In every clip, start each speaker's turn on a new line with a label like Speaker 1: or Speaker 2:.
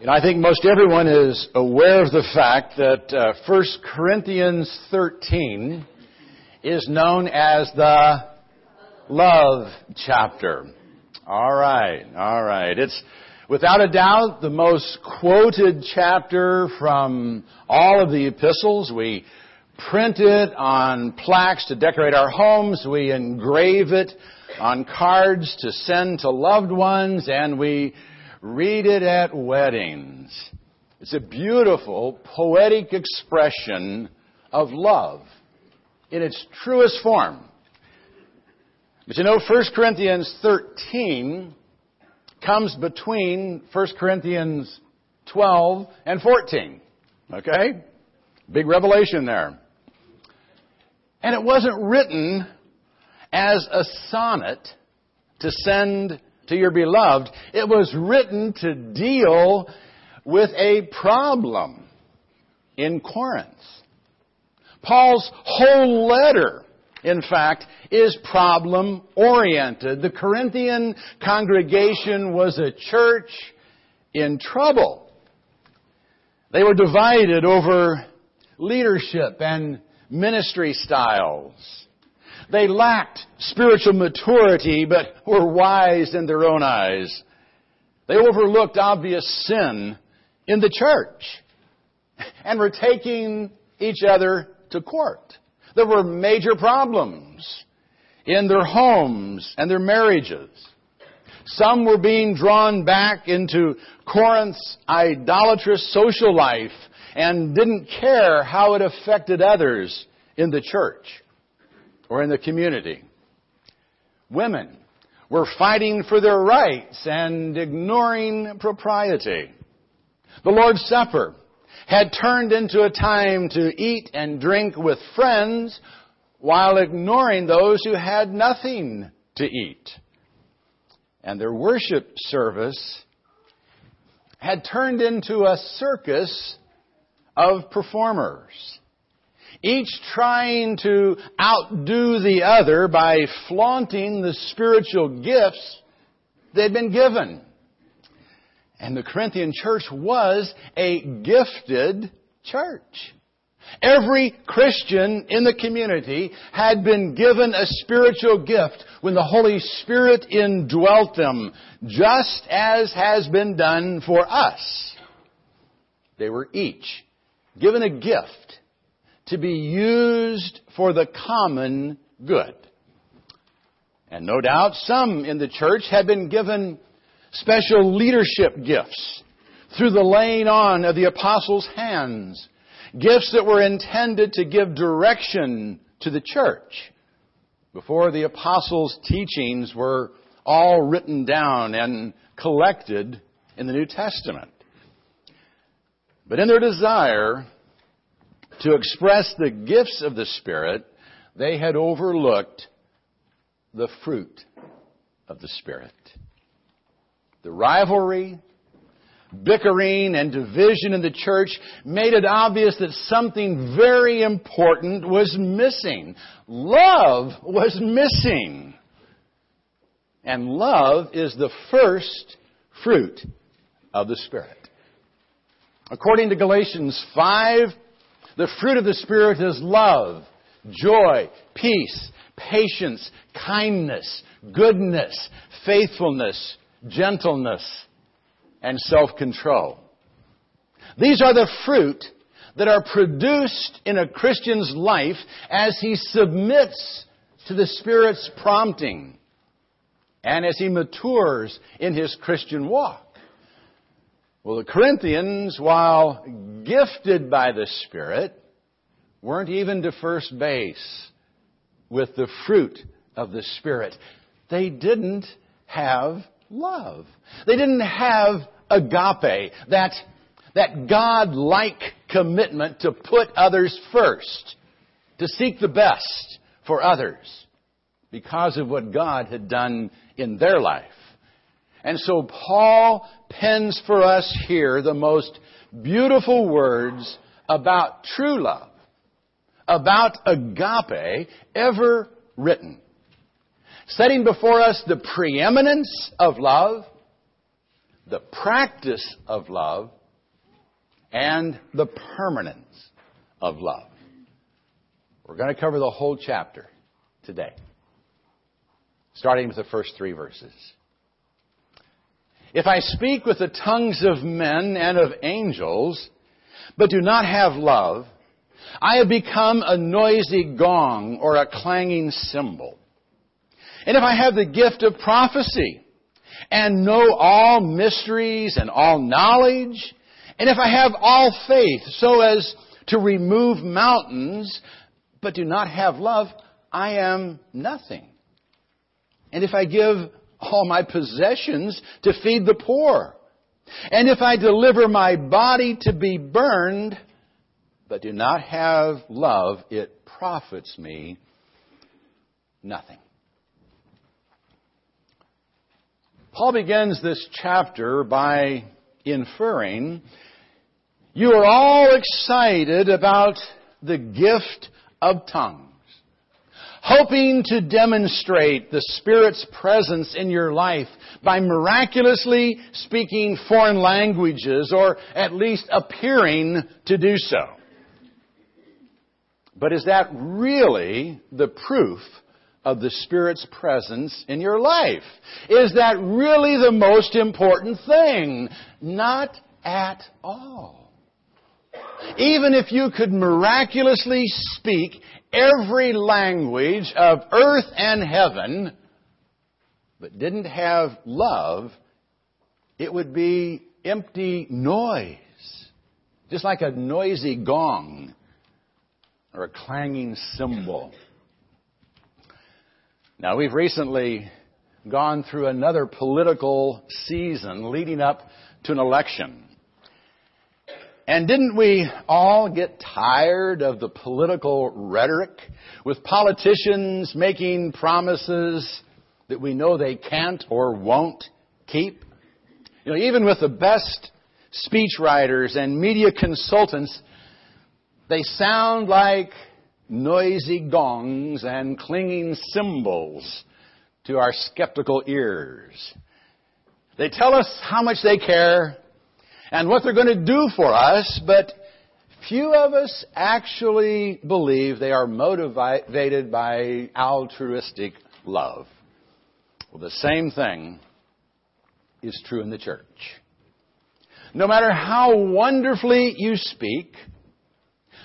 Speaker 1: Know, I think most everyone is aware of the fact that uh, 1 Corinthians 13 is known as the love chapter. All right, all right. It's without a doubt the most quoted chapter from all of the epistles. We print it on plaques to decorate our homes. We engrave it on cards to send to loved ones, and we read it at weddings. It's a beautiful, poetic expression of love in its truest form. But you know, 1 Corinthians 13 comes between 1 Corinthians 12 and 14. Okay? Big revelation there. And it wasn't written as a sonnet to send to your beloved. It was written to deal with a problem in Corinth. Paul's whole letter, in fact, is problem oriented. The Corinthian congregation was a church in trouble. They were divided over leadership and ministry styles. They lacked spiritual maturity, but were wise in their own eyes. They overlooked obvious sin in the church and were taking each other to court. There were major problems in their homes and their marriages. Some were being drawn back into Corinth's idolatrous social life and didn't care how it affected others in the church or in the community. Women were fighting for their rights and ignoring propriety. The Lord's Supper had turned into a time to eat and drink with friends while ignoring those who had nothing to eat. And their worship service had turned into a circus of performers each trying to outdo the other by flaunting the spiritual gifts they'd been given. And the Corinthian church was a gifted church. Every Christian in the community had been given a spiritual gift when the Holy Spirit indwelt them, just as has been done for us. They were each given a gift to be used for the common good. And no doubt some in the church had been given special leadership gifts through the laying on of the apostles' hands. Gifts that were intended to give direction to the church before the apostles' teachings were all written down and collected in the New Testament. But in their desire to express the gifts of the Spirit, they had overlooked the fruit of the Spirit. The rivalry, bickering, and division in the church made it obvious that something very important was missing. Love was missing. And love is the first fruit of the Spirit. According to Galatians 5, the fruit of the Spirit is love, joy, peace, patience, kindness, goodness, faithfulness, gentleness, and self-control. These are the fruit that are produced in a Christian's life as he submits to the Spirit's prompting and as he matures in his Christian walk. Well, the Corinthians, while gifted by the Spirit, weren't even to first base with the fruit of the Spirit. They didn't have love. They didn't have agape, that, that God-like commitment to put others first, to seek the best for others because of what God had done in their life. And so Paul pens for us here the most beautiful words about true love, about agape ever written. Setting before us the preeminence of love, the practice of love, and the permanence of love. We're going to cover the whole chapter today, starting with the first three verses. If I speak with the tongues of men and of angels, but do not have love, I have become a noisy gong or a clanging cymbal. And if I have the gift of prophecy and know all mysteries and all knowledge, and if I have all faith so as to remove mountains, but do not have love, I am nothing. And if I give all my possessions to feed the poor, and if I deliver my body to be burned, but do not have love, it profits me nothing. Paul begins this chapter by inferring you are all excited about the gift of tongues, hoping to demonstrate the Spirit's presence in your life by miraculously speaking foreign languages or at least appearing to do so. But is that really the proof of the Spirit's presence in your life? Is that really the most important thing? Not at all. Even if you could miraculously speak every language of earth and heaven, but didn't have love, it would be empty noise. Just like a noisy gong or a clanging cymbal. Now, we've recently gone through another political season leading up to an election. And didn't we all get tired of the political rhetoric with politicians making promises that we know they can't or won't keep? You know, even with the best speechwriters and media consultants, they sound like noisy gongs and clinging cymbals to our skeptical ears. They tell us how much they care and what they're going to do for us, but few of us actually believe they are motivated by altruistic love. Well, the same thing is true in the church. No matter how wonderfully you speak,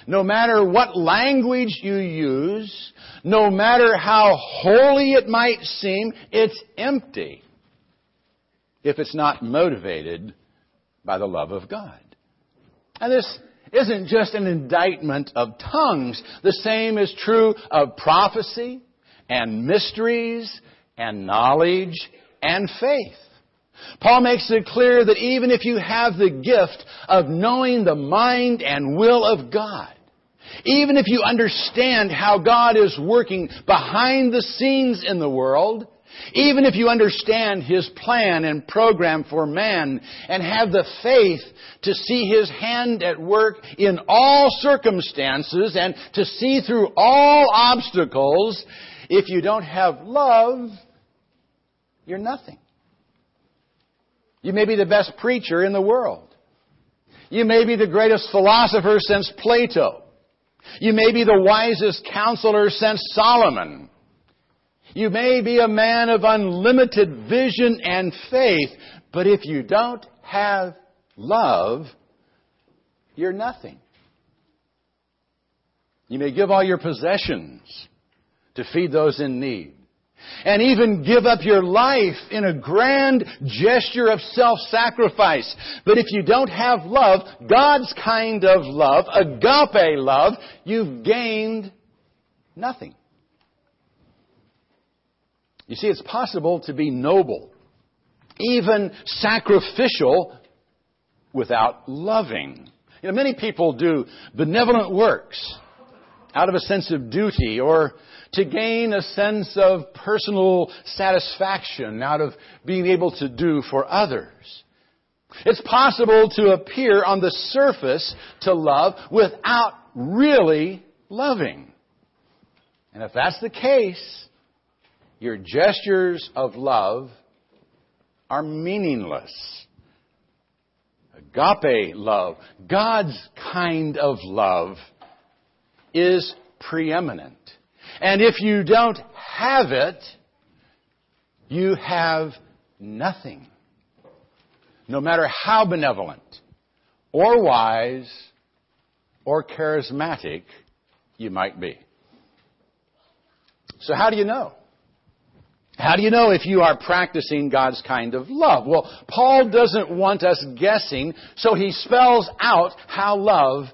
Speaker 1: no matter what language you use, no matter how holy it might seem, it's empty if it's not motivated by the love of God. And this isn't just an indictment of tongues. The same is true of prophecy and mysteries and knowledge and faith. Paul makes it clear that even if you have the gift of knowing the mind and will of God, even if you understand how God is working behind the scenes in the world, even if you understand His plan and program for man and have the faith to see His hand at work in all circumstances and to see through all obstacles, if you don't have love, you're nothing. You may be the best preacher in the world. You may be the greatest philosopher since Plato. You may be the wisest counselor since Solomon. You may be a man of unlimited vision and faith, but if you don't have love, you're nothing. You may give all your possessions to feed those in need and even give up your life in a grand gesture of self-sacrifice. But if you don't have love, God's kind of love, agape love, you've gained nothing. You see, it's possible to be noble, even sacrificial, without loving. You know, many people do benevolent works out of a sense of duty or to gain a sense of personal satisfaction out of being able to do for others. It's possible to appear on the surface to love without really loving. And if that's the case, your gestures of love are meaningless Agape love, God's kind of love, is preeminent. And if you don't have it, you have nothing. No matter how benevolent, or wise, or charismatic you might be. So how do you know? How do you know if you are practicing God's kind of love? Well, Paul doesn't want us guessing, so he spells out how love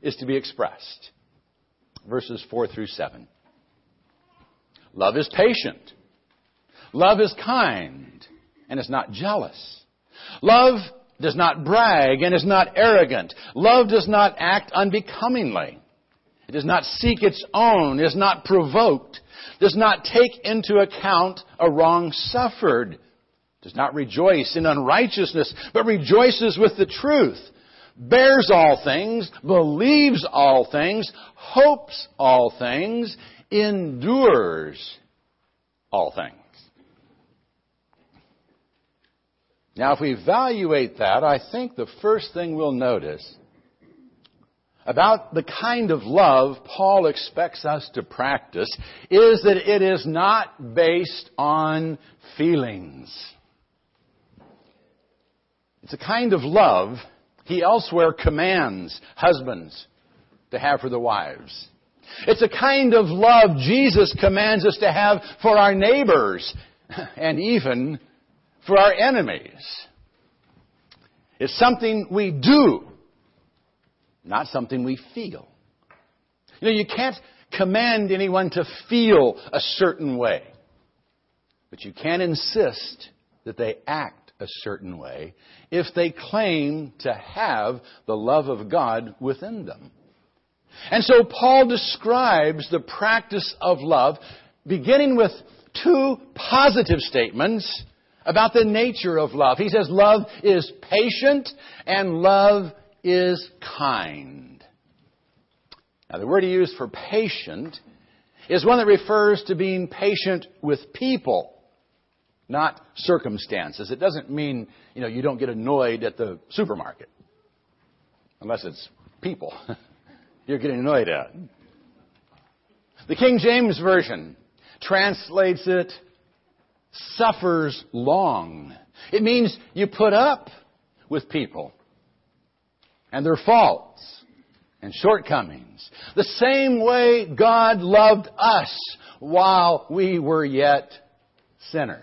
Speaker 1: is to be expressed. Verses 4 through 7. Love is patient. Love is kind and is not jealous. Love does not brag and is not arrogant. Love does not act unbecomingly. It does not seek its own, is not provoked, does not take into account a wrong suffered, does not rejoice in unrighteousness, but rejoices with the truth, bears all things, believes all things, hopes all things, endures all things. Now, if we evaluate that, I think the first thing we'll notice about the kind of love Paul expects us to practice is that it is not based on feelings. It's a kind of love he elsewhere commands husbands to have for the wives. It's a kind of love Jesus commands us to have for our neighbors and even for our enemies. It's something we do not something we feel. You know, you can't command anyone to feel a certain way, but you can insist that they act a certain way if they claim to have the love of God within them. And so Paul describes the practice of love beginning with two positive statements about the nature of love. He says love is patient and love is kind. Now, the word he used for patient is one that refers to being patient with people, not circumstances. It doesn't mean, you know, you don't get annoyed at the supermarket. Unless it's people you're getting annoyed at. The King James Version translates it suffers long. It means you put up with people and their faults and shortcomings. The same way God loved us while we were yet sinners.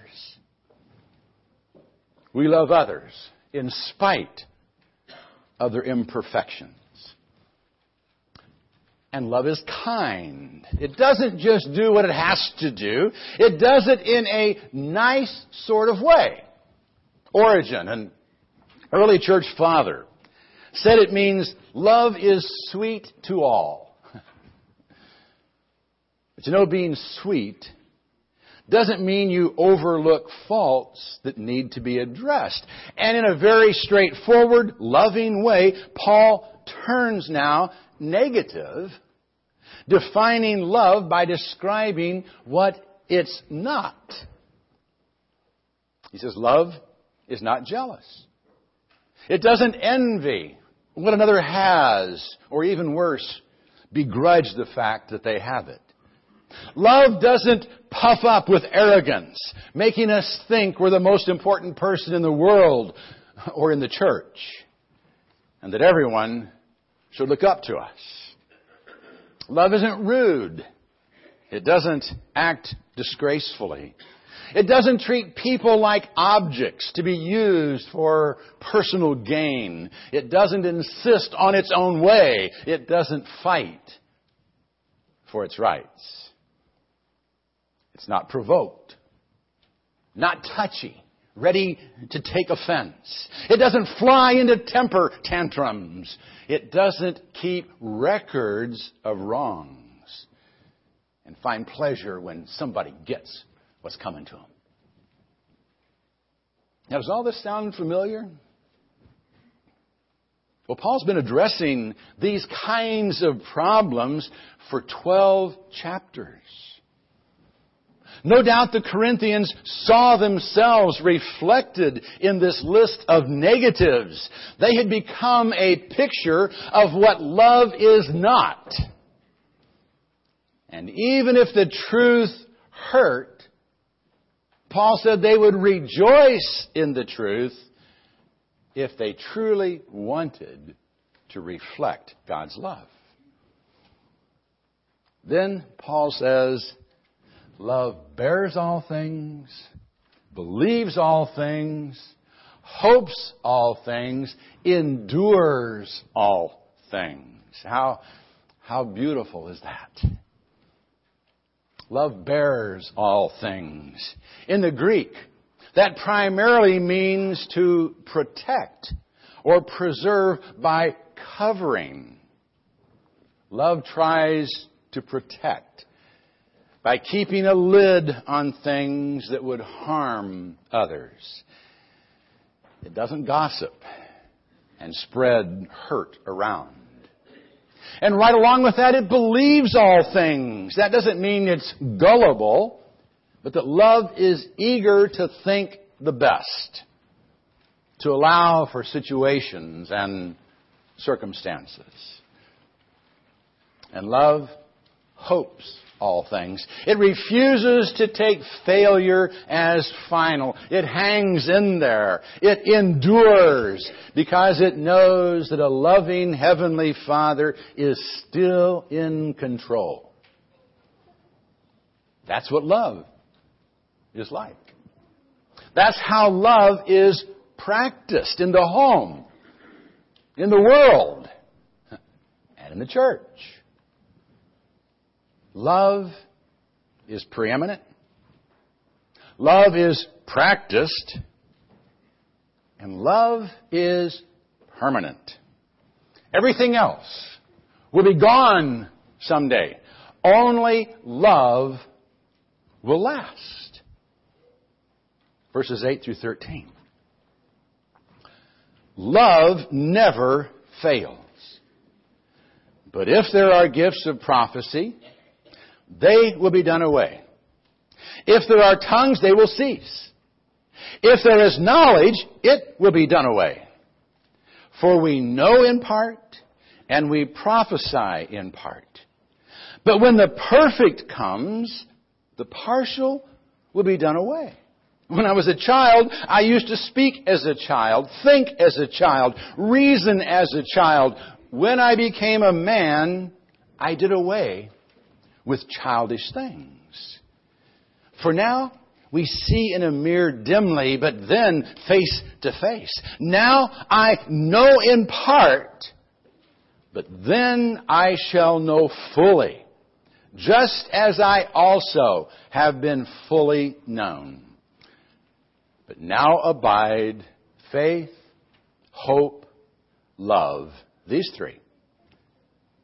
Speaker 1: We love others in spite of their imperfections. And love is kind. It doesn't just do what it has to do. It does it in a nice sort of way. Origen, an early church father, said it means love is sweet to all. but you know, being sweet doesn't mean you overlook faults that need to be addressed. And in a very straightforward, loving way, Paul turns now negative, defining love by describing what it's not. He says, love is not jealous. It doesn't envy what another has, or even worse, begrudge the fact that they have it. Love doesn't puff up with arrogance, making us think we're the most important person in the world or in the church, and that everyone should look up to us. Love isn't rude. It doesn't act disgracefully. It doesn't treat people like objects to be used for personal gain. It doesn't insist on its own way. It doesn't fight for its rights. It's not provoked, not touchy, ready to take offense. It doesn't fly into temper tantrums. It doesn't keep records of wrongs and find pleasure when somebody gets what's coming to him. Now, does all this sound familiar? Well, Paul's been addressing these kinds of problems for 12 chapters. No doubt the Corinthians saw themselves reflected in this list of negatives. They had become a picture of what love is not. And even if the truth hurt, Paul said they would rejoice in the truth if they truly wanted to reflect God's love. Then Paul says, Love bears all things, believes all things, hopes all things, endures all things. How, how beautiful is that? Love bears all things. In the Greek, that primarily means to protect or preserve by covering. Love tries to protect by keeping a lid on things that would harm others. It doesn't gossip and spread hurt around. And right along with that, it believes all things. That doesn't mean it's gullible, but that love is eager to think the best, to allow for situations and circumstances. And love hopes all things. It refuses to take failure as final. It hangs in there. It endures because it knows that a loving Heavenly Father is still in control. That's what love is like. That's how love is practiced in the home, in the world, and in the church. Love is preeminent. Love is practiced. And love is permanent. Everything else will be gone someday. Only love will last. Verses 8 through 13. Love never fails. But if there are gifts of prophecy, they will be done away. If there are tongues, they will cease. If there is knowledge, it will be done away. For we know in part, and we prophesy in part. But when the perfect comes, the partial will be done away. When I was a child, I used to speak as a child, think as a child, reason as a child. When I became a man, I did away with childish things. For now, we see in a mirror dimly, but then face to face. Now I know in part, but then I shall know fully, just as I also have been fully known. But now abide faith, hope, love, these three.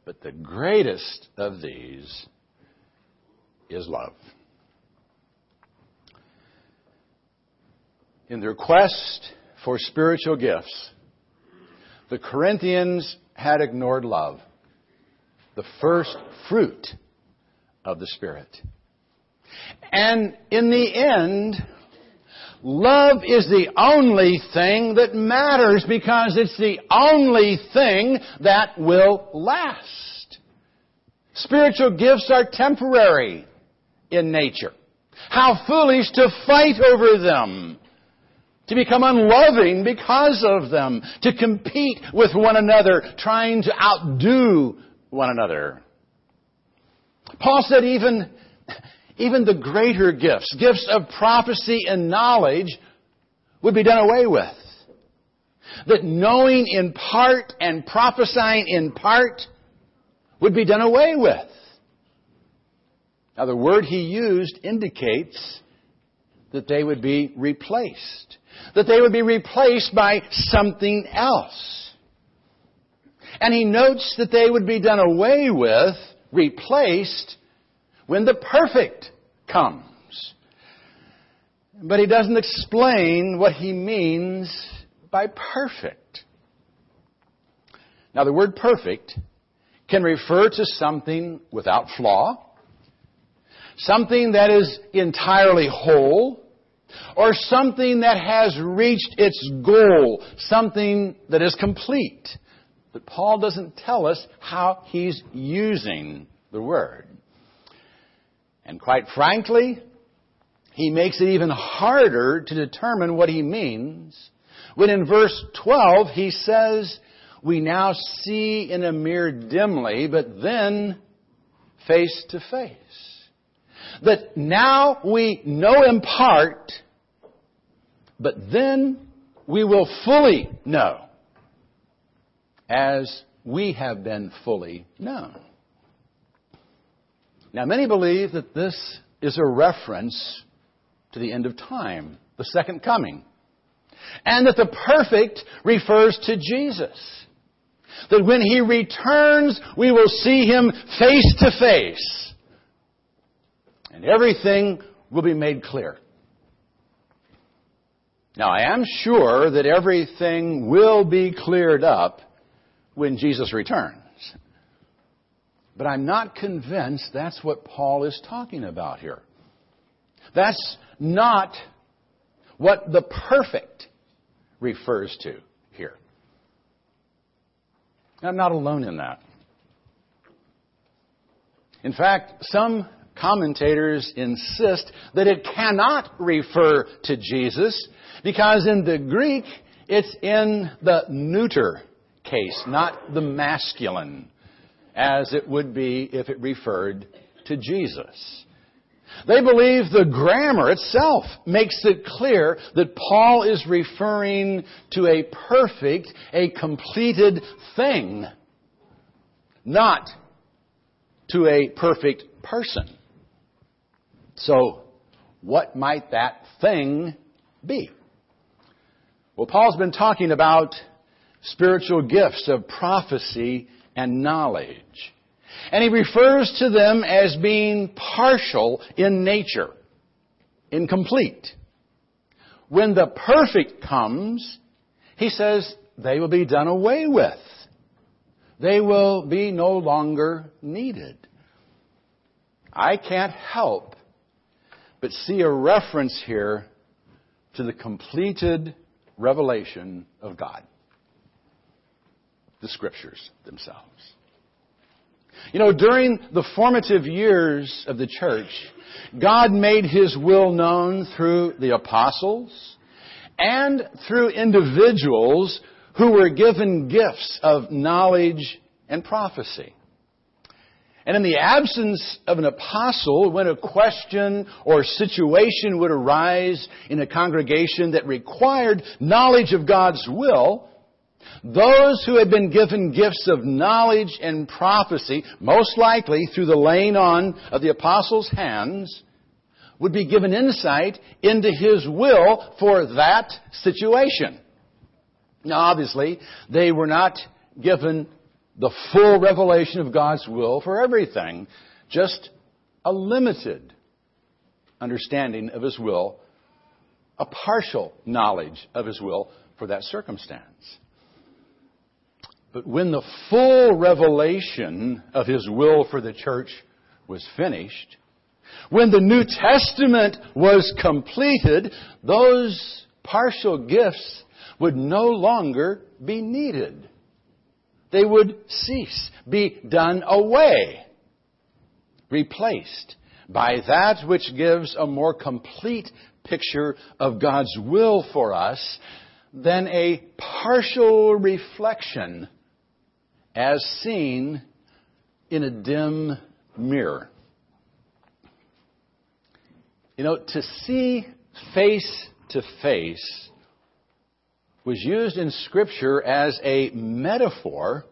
Speaker 1: But the greatest of these is love. In their quest for spiritual gifts, the Corinthians had ignored love, the first fruit of the Spirit. And in the end, love is the only thing that matters because it's the only thing that will last. Spiritual gifts are temporary in nature. How foolish to fight over them, to become unloving because of them, to compete with one another, trying to outdo one another. Paul said even, even the greater gifts, gifts of prophecy and knowledge, would be done away with. That knowing in part and prophesying in part would be done away with. Now, the word he used indicates that they would be replaced, that they would be replaced by something else. And he notes that they would be done away with, replaced, when the perfect comes. But he doesn't explain what he means by perfect. Now, the word perfect can refer to something without flaw, something that is entirely whole, or something that has reached its goal, something that is complete. But Paul doesn't tell us how he's using the word. And quite frankly, he makes it even harder to determine what he means when in verse 12 he says, We now see in a mirror dimly, but then face to face. That now we know in part, but then we will fully know as we have been fully known. Now, many believe that this is a reference to the end of time, the second coming, and that the perfect refers to Jesus. That when he returns, we will see him face to face, and everything will be made clear. Now, I am sure that everything will be cleared up when Jesus returns. But I'm not convinced that's what Paul is talking about here. That's not what the perfect refers to here. I'm not alone in that. In fact, some commentators insist that it cannot refer to Jesus because in the Greek it's in the neuter case, not the masculine, as it would be if it referred to Jesus. They believe the grammar itself makes it clear that Paul is referring to a perfect, a completed thing, not to a perfect person. So, what might that thing be? Well, Paul's been talking about spiritual gifts of prophecy and knowledge. And he refers to them as being partial in nature, incomplete. When the perfect comes, he says they will be done away with. They will be no longer needed. I can't help but see a reference here to the completed revelation of God. The scriptures themselves. You know, during the formative years of the church, God made His will known through the apostles and through individuals who were given gifts of knowledge and prophecy. And in the absence of an apostle, when a question or situation would arise in a congregation that required knowledge of God's will, those who had been given gifts of knowledge and prophecy, most likely through the laying on of the apostles' hands, would be given insight into his will for that situation. Now, obviously, they were not given the full revelation of God's will for everything, just a limited understanding of his will, a partial knowledge of his will for that circumstance. But when the full revelation of his will for the church was finished, when the New Testament was completed, those partial gifts would no longer be needed. They would cease, be done away, replaced by that which gives a more complete picture of God's will for us than a partial reflection as seen in a dim mirror. You know, to see face to face was used in Scripture as a metaphor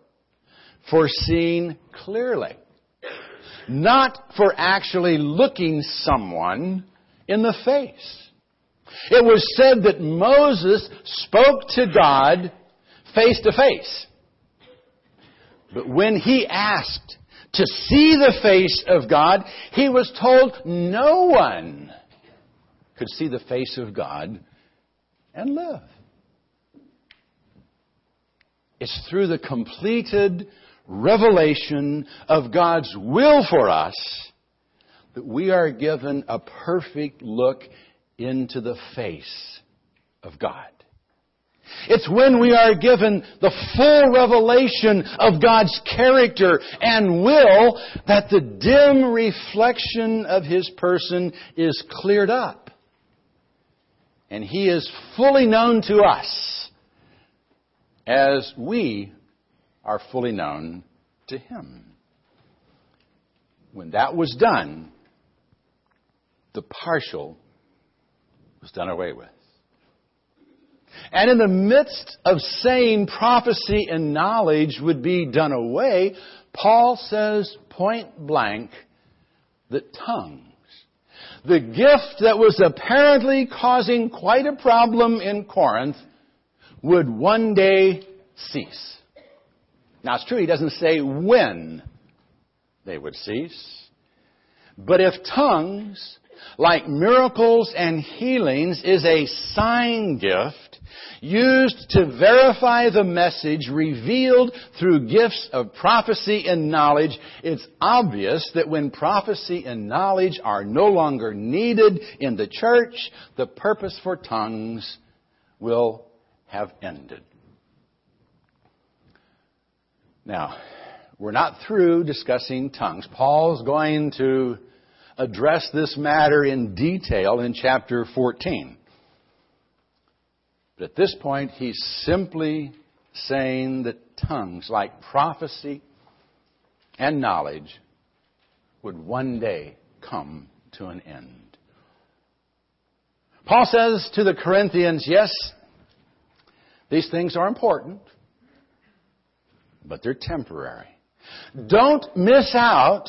Speaker 1: for seeing clearly. Not for actually looking someone in the face. It was said that Moses spoke to God face to face. But when he asked to see the face of God, he was told no one could see the face of God and live. It's through the completed revelation of God's will for us that we are given a perfect look into the face of God. It's when we are given the full revelation of God's character and will that the dim reflection of His person is cleared up. And He is fully known to us as we are fully known to Him. When that was done, the partial was done away with. And in the midst of saying prophecy and knowledge would be done away, Paul says point blank that tongues, the gift that was apparently causing quite a problem in Corinth, would one day cease. Now it's true, he doesn't say when they would cease. But if tongues, like miracles and healings, is a sign gift used to verify the message revealed through gifts of prophecy and knowledge, it's obvious that when prophecy and knowledge are no longer needed in the church, the purpose for tongues will have ended. Now, we're not through discussing tongues. Paul's going to address this matter in detail in chapter 14. But at this point, he's simply saying that tongues, like prophecy and knowledge, would one day come to an end. Paul says to the Corinthians, yes, these things are important, but they're temporary. Don't miss out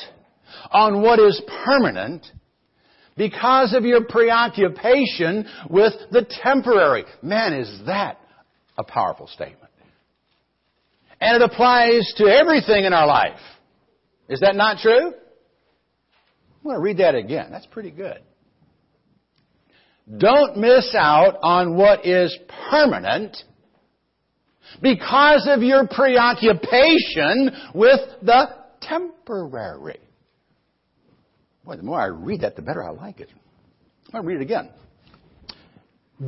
Speaker 1: on what is permanent because of your preoccupation with the temporary. Man, is that a powerful statement. And it applies to everything in our life. Is that not true? I'm going to read that again. That's pretty good. Don't miss out on what is permanent because of your preoccupation with the temporary. Boy, the more I read that, the better I like it. I'll read it again.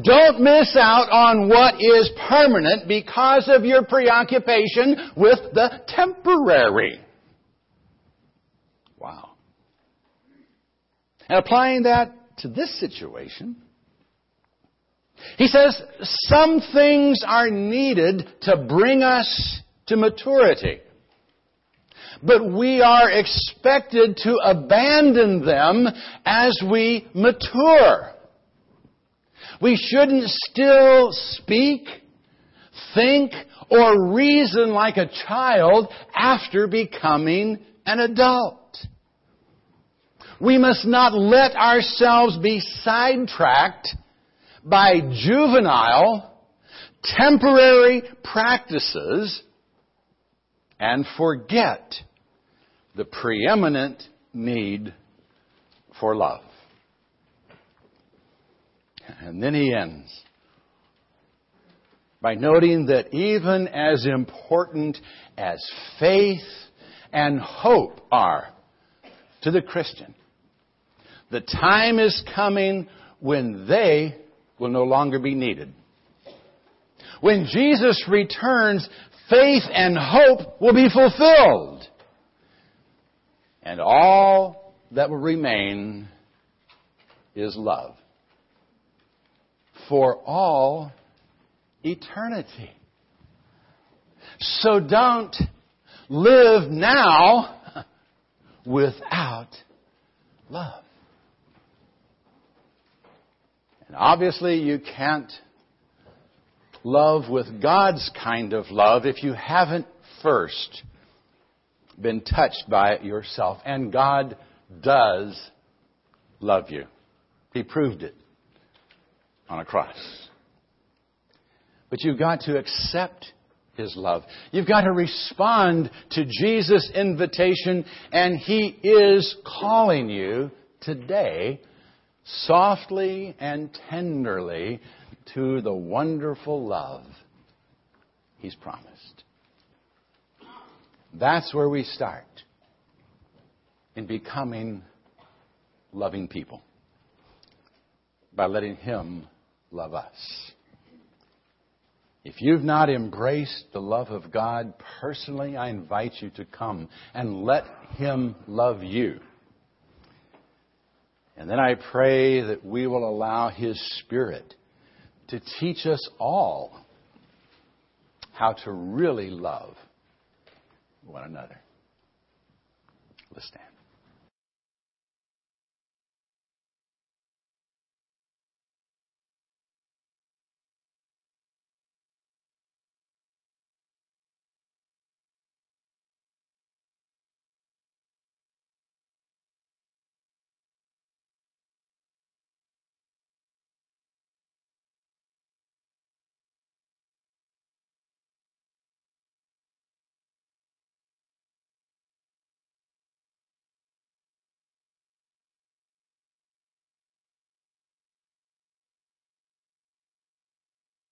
Speaker 1: Don't miss out on what is permanent because of your preoccupation with the temporary. Wow. And applying that to this situation, he says some things are needed to bring us to maturity but we are expected to abandon them as we mature. We shouldn't still speak, think, or reason like a child after becoming an adult. We must not let ourselves be sidetracked by juvenile, temporary practices and forget the preeminent need for love. And then he ends by noting that even as important as faith and hope are to the Christian, the time is coming when they will no longer be needed. When Jesus returns, faith and hope will be fulfilled. And all that will remain is love. For all eternity. So don't live now without love. And obviously you can't love with God's kind of love if you haven't first been touched by it yourself. And God does love you. He proved it on a cross. But you've got to accept His love. You've got to respond to Jesus' invitation, and He is calling you today softly and tenderly to the wonderful love He's promised. That's where we start in becoming loving people by letting Him love us. If you've not embraced the love of God personally, I invite you to come and let Him love you. And then I pray that we will allow His Spirit to teach us all how to really love one another. Let's stand.